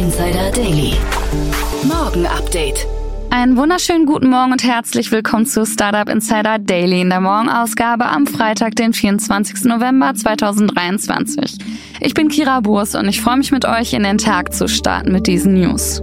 Insider Daily. Morgen Update. Einen wunderschönen guten Morgen und herzlich willkommen zu Startup Insider Daily in der Morgenausgabe am Freitag, den 24. November 2023. Ich bin Kira Burs und ich freue mich mit euch in den Tag zu starten mit diesen News.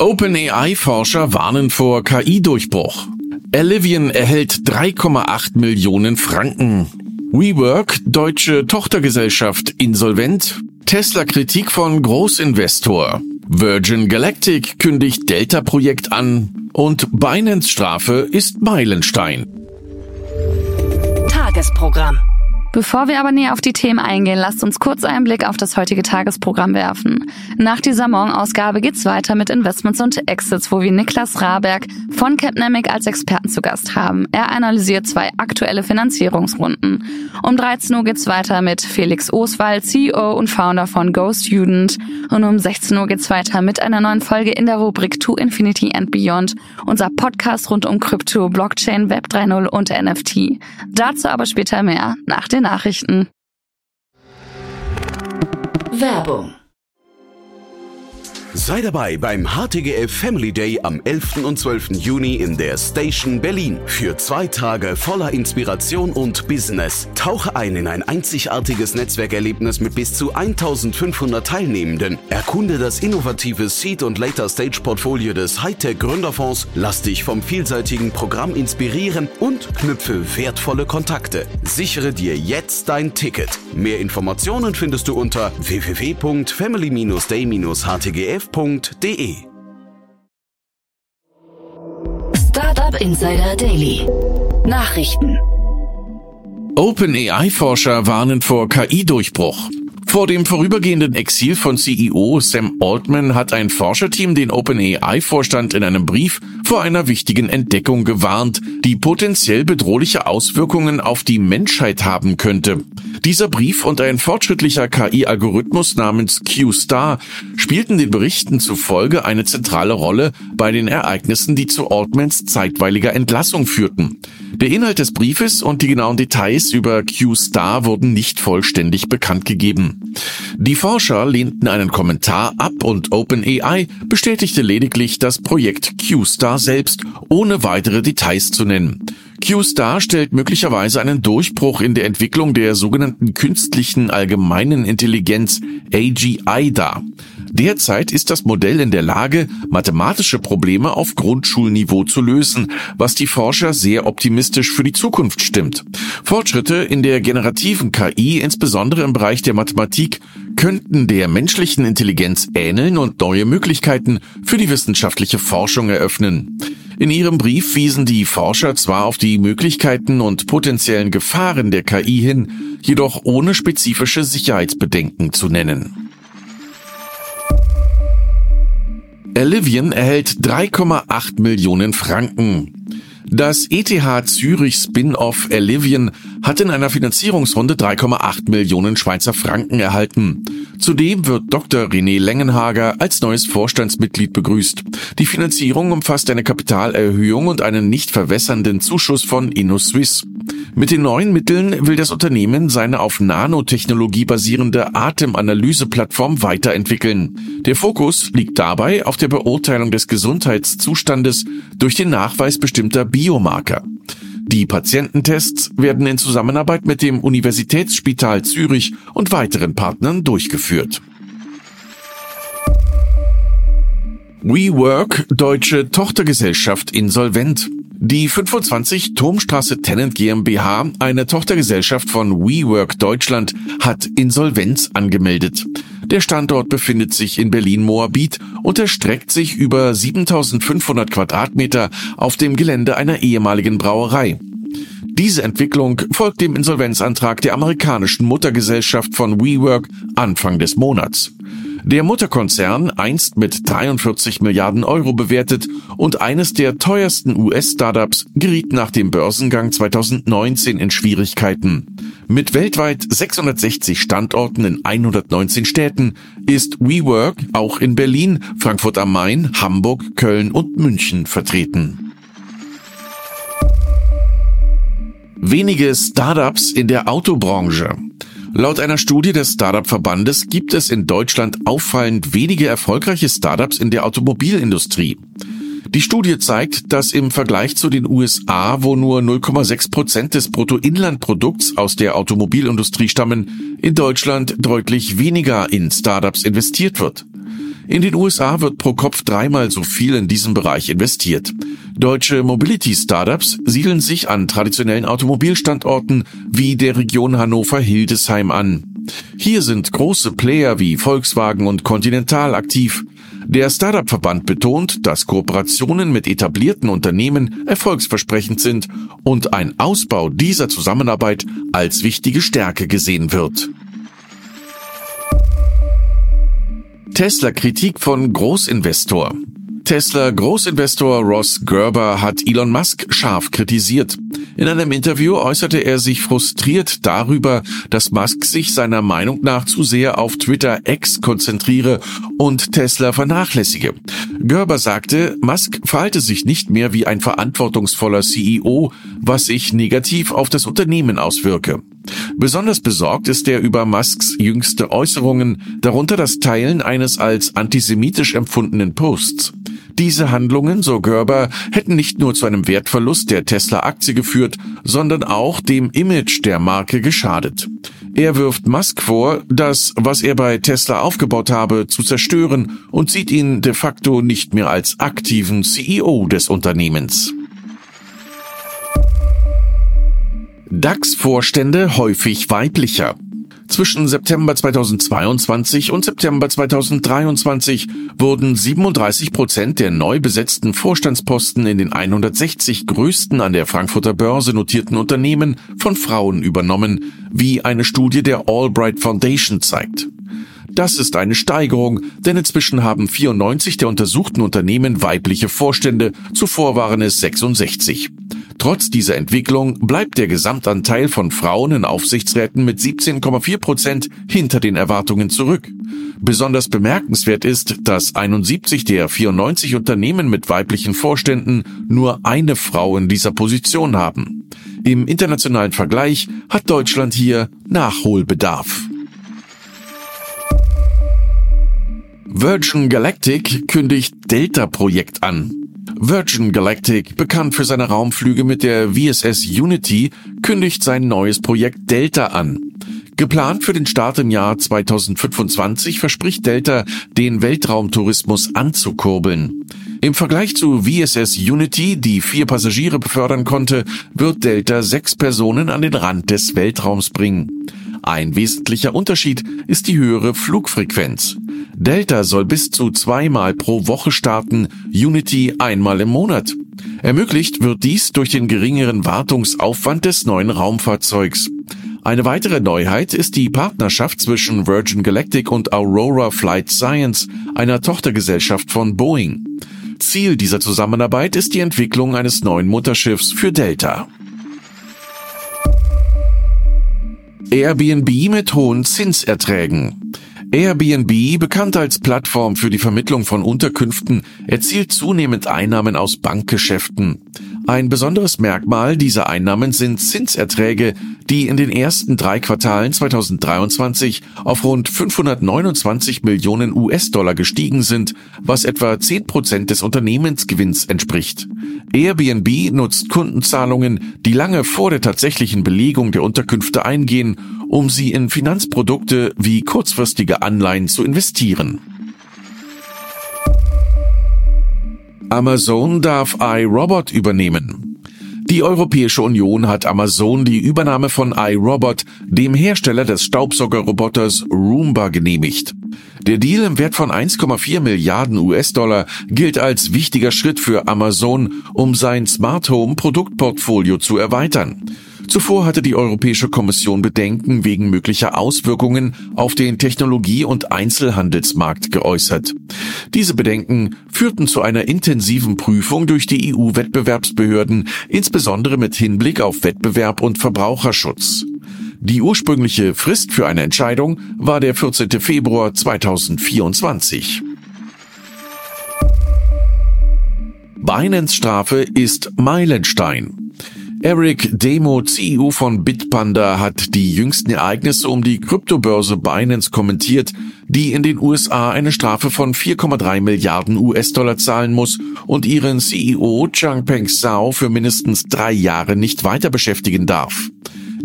OpenAI-Forscher warnen vor KI-Durchbruch. Alivian erhält 3,8 Millionen Franken. WeWork, deutsche Tochtergesellschaft, insolvent. Tesla-Kritik von Großinvestor. Virgin Galactic kündigt Delta-Projekt an. Und Binance Strafe ist Meilenstein. Tagesprogramm. Bevor wir aber näher auf die Themen eingehen, lasst uns kurz einen Blick auf das heutige Tagesprogramm werfen. Nach dieser Morgenausgabe geht's weiter mit Investments und Exits, wo wir Niklas Raberg von Capnamic als Experten zu Gast haben. Er analysiert zwei aktuelle Finanzierungsrunden. Um 13 Uhr geht's weiter mit Felix Oswald, CEO und Founder von Go Student. Und um 16 Uhr geht's weiter mit einer neuen Folge in der Rubrik To Infinity and Beyond, unser Podcast rund um Krypto, Blockchain, Web 3.0 und NFT. Dazu aber später mehr nach den Nachrichten. Werbung. Sei dabei beim HTGF Family Day am 11. und 12. Juni in der Station Berlin. Für zwei Tage voller Inspiration und Business. Tauche ein in ein einzigartiges Netzwerkerlebnis mit bis zu 1500 Teilnehmenden. Erkunde das innovative Seed- und Later-Stage-Portfolio des Hightech Gründerfonds. Lass dich vom vielseitigen Programm inspirieren und knüpfe wertvolle Kontakte. Sichere dir jetzt dein Ticket. Mehr Informationen findest du unter www.family-day-htgf www.startup.de. Startup Insider Daily. Nachrichten. OpenAI-Forscher warnen vor KI-Durchbruch. Vor dem vorübergehenden Exil von CEO Sam Altman hat ein Forscherteam den OpenAI-Vorstand in einem Brief vor einer wichtigen Entdeckung gewarnt, die potenziell bedrohliche Auswirkungen auf die Menschheit haben könnte. Dieser Brief und ein fortschrittlicher KI-Algorithmus namens Q-Star spielten den Berichten zufolge eine zentrale Rolle bei den Ereignissen, die zu Altmans zeitweiliger Entlassung führten. Der Inhalt des Briefes und die genauen Details über Q-Star wurden nicht vollständig bekannt gegeben. Die Forscher lehnten einen Kommentar ab und OpenAI bestätigte lediglich das Projekt Q-Star selbst, ohne weitere Details zu nennen. Q-Star stellt möglicherweise einen Durchbruch in der Entwicklung der sogenannten künstlichen allgemeinen Intelligenz AGI dar. Derzeit ist das Modell in der Lage, mathematische Probleme auf Grundschulniveau zu lösen, was die Forscher sehr optimistisch für die Zukunft stimmt. Fortschritte in der generativen KI, insbesondere im Bereich der Mathematik, könnten der menschlichen Intelligenz ähneln und neue Möglichkeiten für die wissenschaftliche Forschung eröffnen. In ihrem Brief wiesen die Forscher zwar auf die Möglichkeiten und potenziellen Gefahren der KI hin, jedoch ohne spezifische Sicherheitsbedenken zu nennen. Alivian erhält 3,8 Millionen Franken. Das ETH Zürich Spin-off Alivian hat in einer Finanzierungsrunde 3,8 Millionen Schweizer Franken erhalten. Zudem wird Dr. René Lengenhager als neues Vorstandsmitglied begrüßt. Die Finanzierung umfasst eine Kapitalerhöhung und einen nicht verwässernden Zuschuss von InnoSwiss. Mit den neuen Mitteln will das Unternehmen seine auf Nanotechnologie basierende Atemanalyseplattform weiterentwickeln. Der Fokus liegt dabei auf der Beurteilung des Gesundheitszustandes durch den Nachweis bestimmter Biomarker. Die Patiententests werden in Zusammenarbeit mit dem Universitätsspital Zürich und weiteren Partnern durchgeführt. WeWork, deutsche Tochtergesellschaft insolvent. Die 25 Turmstraße Tenant GmbH, eine Tochtergesellschaft von WeWork Deutschland, hat Insolvenz angemeldet. Der Standort befindet sich in Berlin-Moabit und erstreckt sich über 7500 Quadratmeter auf dem Gelände einer ehemaligen Brauerei. Diese Entwicklung folgt dem Insolvenzantrag der amerikanischen Muttergesellschaft von WeWork Anfang des Monats. Der Mutterkonzern, einst mit 43 Milliarden Euro bewertet und eines der teuersten US-Startups, geriet nach dem Börsengang 2019 in Schwierigkeiten. Mit weltweit 660 Standorten in 119 Städten ist WeWork auch in Berlin, Frankfurt am Main, Hamburg, Köln und München vertreten. Wenige Startups in der Autobranche. Laut einer Studie des Startup-Verbandes gibt es in Deutschland auffallend wenige erfolgreiche Startups in der Automobilindustrie. Die Studie zeigt, dass im Vergleich zu den USA, wo nur 0,6 Prozent des Bruttoinlandprodukts aus der Automobilindustrie stammen, in Deutschland deutlich weniger in Startups investiert wird. In den USA wird pro Kopf dreimal so viel in diesem Bereich investiert. Deutsche Mobility-Startups siedeln sich an traditionellen Automobilstandorten wie der Region Hannover-Hildesheim an. Hier sind große Player wie Volkswagen und Continental aktiv. Der Startup-Verband betont, dass Kooperationen mit etablierten Unternehmen erfolgsversprechend sind und ein Ausbau dieser Zusammenarbeit als wichtige Stärke gesehen wird. Tesla-Kritik von Großinvestor. Tesla Großinvestor Ross Gerber hat Elon Musk scharf kritisiert. In einem Interview äußerte er sich frustriert darüber, dass Musk sich seiner Meinung nach zu sehr auf Twitter X konzentriere und Tesla vernachlässige. Gerber sagte, Musk verhalte sich nicht mehr wie ein verantwortungsvoller CEO, was sich negativ auf das Unternehmen auswirke. Besonders besorgt ist er über Musks jüngste Äußerungen, darunter das Teilen eines als antisemitisch empfundenen Posts. Diese Handlungen, so Gerber, hätten nicht nur zu einem Wertverlust der Tesla-Aktie geführt, sondern auch dem Image der Marke geschadet. Er wirft Musk vor, das, was er bei Tesla aufgebaut habe, zu zerstören und sieht ihn de facto nicht mehr als aktiven CEO des Unternehmens. DAX-Vorstände häufig weiblicher. Zwischen September 2022 und September 2023 wurden 37 Prozent der neu besetzten Vorstandsposten in den 160 größten an der Frankfurter Börse notierten Unternehmen von Frauen übernommen, wie eine Studie der Albright Foundation zeigt. Das ist eine Steigerung, denn inzwischen haben 94 der untersuchten Unternehmen weibliche Vorstände, zuvor waren es 66. Trotz dieser Entwicklung bleibt der Gesamtanteil von Frauen in Aufsichtsräten mit 17,4 Prozent hinter den Erwartungen zurück. Besonders bemerkenswert ist, dass 71 der 94 Unternehmen mit weiblichen Vorständen nur eine Frau in dieser Position haben. Im internationalen Vergleich hat Deutschland hier Nachholbedarf. Virgin Galactic kündigt Delta-Projekt an. Virgin Galactic, bekannt für seine Raumflüge mit der VSS Unity, kündigt sein neues Projekt Delta an. Geplant für den Start im Jahr 2025 verspricht Delta, den Weltraumtourismus anzukurbeln. Im Vergleich zu VSS Unity, die vier Passagiere befördern konnte, wird Delta sechs Personen an den Rand des Weltraums bringen. Ein wesentlicher Unterschied ist die höhere Flugfrequenz. Delta soll bis zu zweimal pro Woche starten, Unity einmal im Monat. Ermöglicht wird dies durch den geringeren Wartungsaufwand des neuen Raumfahrzeugs. Eine weitere Neuheit ist die Partnerschaft zwischen Virgin Galactic und Aurora Flight Science, einer Tochtergesellschaft von Boeing. Ziel dieser Zusammenarbeit ist die Entwicklung eines neuen Mutterschiffs für Delta. Airbnb mit hohen Zinserträgen. Airbnb, bekannt als Plattform für die Vermittlung von Unterkünften, erzielt zunehmend Einnahmen aus Bankgeschäften. Ein besonderes Merkmal dieser Einnahmen sind Zinserträge, die in den ersten drei Quartalen 2023 auf rund 529 Millionen US-Dollar gestiegen sind, was etwa 10 Prozent des Unternehmensgewinns entspricht. Airbnb nutzt Kundenzahlungen, die lange vor der tatsächlichen Belegung der Unterkünfte eingehen, um sie in Finanzprodukte wie kurzfristige Anleihen zu investieren. Amazon darf iRobot übernehmen. Die Europäische Union hat Amazon die Übernahme von iRobot, dem Hersteller des Staubsaugerroboters Roomba, genehmigt. Der Deal im Wert von 1,4 Milliarden US-Dollar gilt als wichtiger Schritt für Amazon, um sein Smart Home Produktportfolio zu erweitern. Zuvor hatte die Europäische Kommission Bedenken wegen möglicher Auswirkungen auf den Technologie- und Einzelhandelsmarkt geäußert. Diese Bedenken führten zu einer intensiven Prüfung durch die EU-Wettbewerbsbehörden, insbesondere mit Hinblick auf Wettbewerb und Verbraucherschutz. Die ursprüngliche Frist für eine Entscheidung war der 14. Februar 2024. Binance Strafe ist Meilenstein. Eric Demo, CEO von Bitpanda, hat die jüngsten Ereignisse um die Kryptobörse Binance kommentiert, die in den USA eine Strafe von 4,3 Milliarden US-Dollar zahlen muss und ihren CEO Changpeng Zhao für mindestens drei Jahre nicht weiter beschäftigen darf.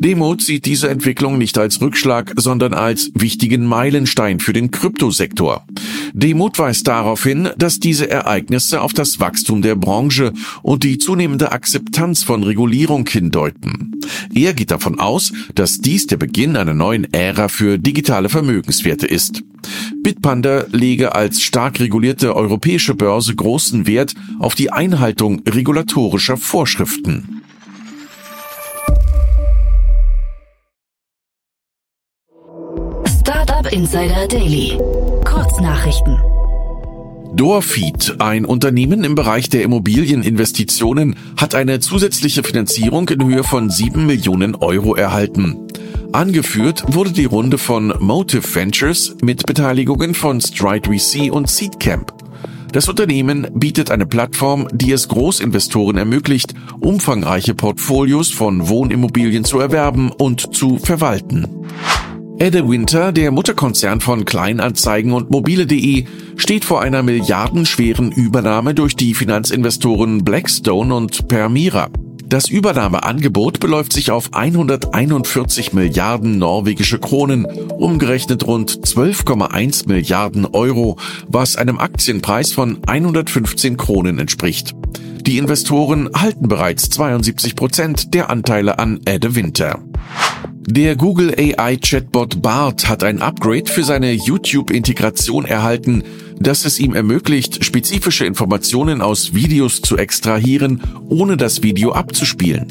Demut sieht diese Entwicklung nicht als Rückschlag, sondern als wichtigen Meilenstein für den Kryptosektor. Demut weist darauf hin, dass diese Ereignisse auf das Wachstum der Branche und die zunehmende Akzeptanz von Regulierung hindeuten. Er geht davon aus, dass dies der Beginn einer neuen Ära für digitale Vermögenswerte ist. Bitpanda lege als stark regulierte europäische Börse großen Wert auf die Einhaltung regulatorischer Vorschriften. Insider Daily. Kurznachrichten. Dorfeed, ein Unternehmen im Bereich der Immobilieninvestitionen, hat eine zusätzliche Finanzierung in Höhe von 7 Millionen Euro erhalten. Angeführt wurde die Runde von Motive Ventures mit Beteiligungen von Stride VC und Seedcamp. Das Unternehmen bietet eine Plattform, die es Großinvestoren ermöglicht, umfangreiche Portfolios von Wohnimmobilien zu erwerben und zu verwalten. Edde Winter, der Mutterkonzern von Kleinanzeigen und mobile.de, steht vor einer milliardenschweren Übernahme durch die Finanzinvestoren Blackstone und Permira. Das Übernahmeangebot beläuft sich auf 141 Milliarden norwegische Kronen, umgerechnet rund 12,1 Milliarden Euro, was einem Aktienpreis von 115 Kronen entspricht. Die Investoren halten bereits 72 Prozent der Anteile an Edde Winter. Der Google AI Chatbot Bart hat ein Upgrade für seine YouTube-Integration erhalten, das es ihm ermöglicht, spezifische Informationen aus Videos zu extrahieren, ohne das Video abzuspielen.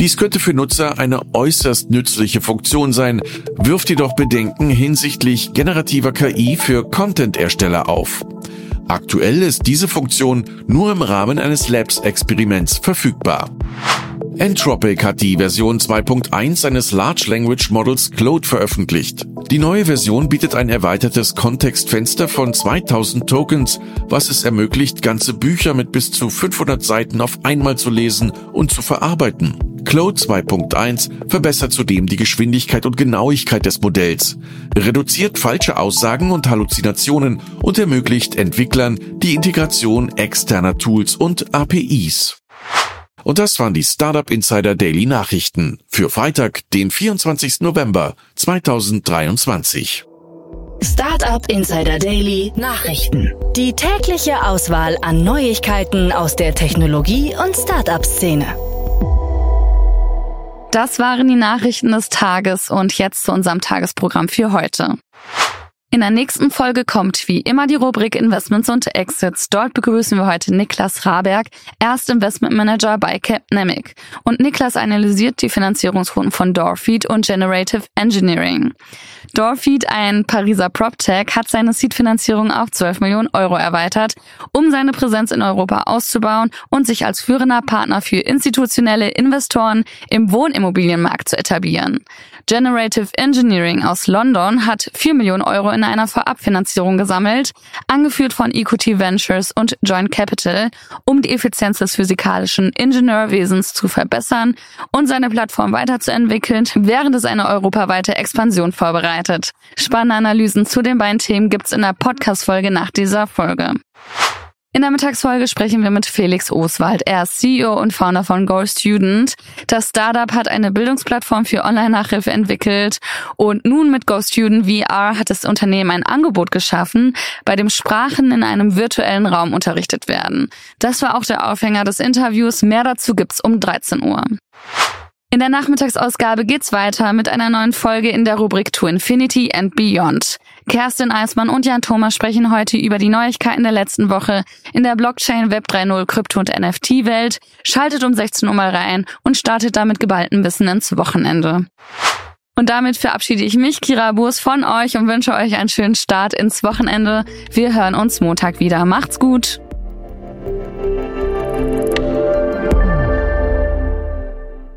Dies könnte für Nutzer eine äußerst nützliche Funktion sein, wirft jedoch Bedenken hinsichtlich generativer KI für Content-Ersteller auf. Aktuell ist diese Funktion nur im Rahmen eines Labs-Experiments verfügbar. Entropic hat die Version 2.1 seines Large Language Models Claude veröffentlicht. Die neue Version bietet ein erweitertes Kontextfenster von 2000 Tokens, was es ermöglicht, ganze Bücher mit bis zu 500 Seiten auf einmal zu lesen und zu verarbeiten. Claude 2.1 verbessert zudem die Geschwindigkeit und Genauigkeit des Modells, reduziert falsche Aussagen und Halluzinationen und ermöglicht Entwicklern die Integration externer Tools und APIs. Und das waren die Startup Insider Daily Nachrichten für Freitag, den 24. November 2023. Startup Insider Daily Nachrichten. Die tägliche Auswahl an Neuigkeiten aus der Technologie- und Startup-Szene. Das waren die Nachrichten des Tages und jetzt zu unserem Tagesprogramm für heute. In der nächsten Folge kommt wie immer die Rubrik Investments und Exits. Dort begrüßen wir heute Niklas Raberg, Erst Investment Manager bei Capnemic. Und Niklas analysiert die Finanzierungsrunden von Doorfeed und Generative Engineering. Doorfeed, ein Pariser PropTech, hat seine Seed-Finanzierung auf 12 Millionen Euro erweitert, um seine Präsenz in Europa auszubauen und sich als führender Partner für institutionelle Investoren im Wohnimmobilienmarkt zu etablieren. Generative Engineering aus London hat 4 Millionen Euro in einer Vorabfinanzierung gesammelt, angeführt von Equity Ventures und Joint Capital, um die Effizienz des physikalischen Ingenieurwesens zu verbessern und seine Plattform weiterzuentwickeln, während es eine europaweite Expansion vorbereitet. Spannende Analysen zu den beiden Themen gibt's in der Podcast-Folge nach dieser Folge. In der Mittagsfolge sprechen wir mit Felix Oswald. Er ist CEO und Founder von Go Student. Das Startup hat eine Bildungsplattform für Online-Nachhilfe entwickelt und nun mit Go Student VR hat das Unternehmen ein Angebot geschaffen, bei dem Sprachen in einem virtuellen Raum unterrichtet werden. Das war auch der Aufhänger des Interviews. Mehr dazu gibt's um 13 Uhr. In der Nachmittagsausgabe geht's weiter mit einer neuen Folge in der Rubrik To Infinity and Beyond. Kerstin Eismann und Jan Thomas sprechen heute über die Neuigkeiten der letzten Woche in der Blockchain Web 3.0 Krypto und NFT Welt. Schaltet um 16 Uhr mal rein und startet damit geballten Wissen ins Wochenende. Und damit verabschiede ich mich, Kira Burs, von euch und wünsche euch einen schönen Start ins Wochenende. Wir hören uns Montag wieder. Macht's gut!